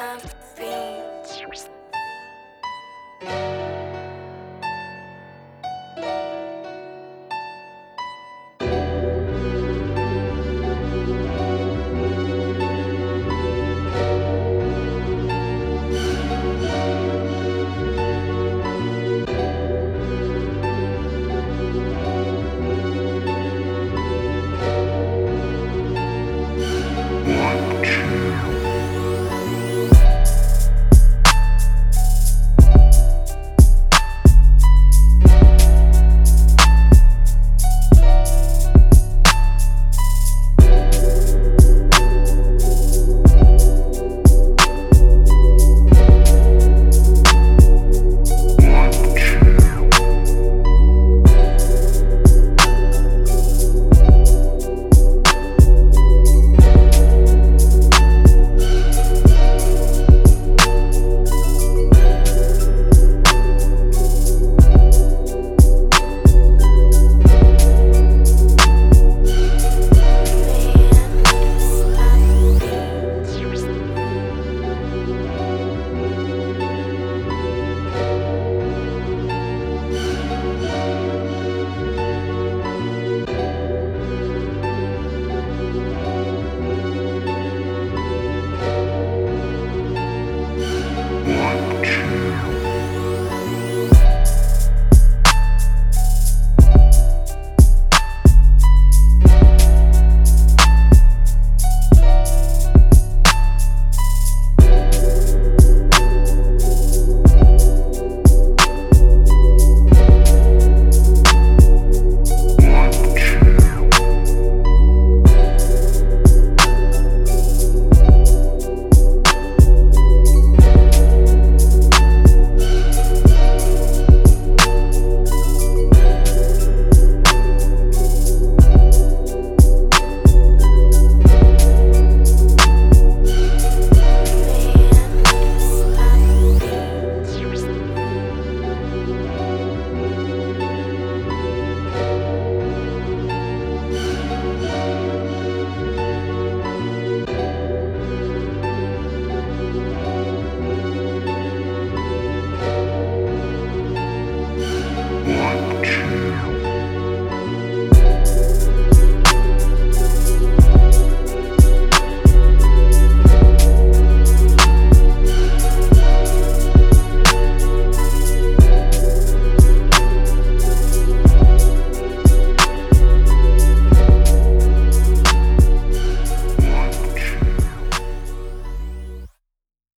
time.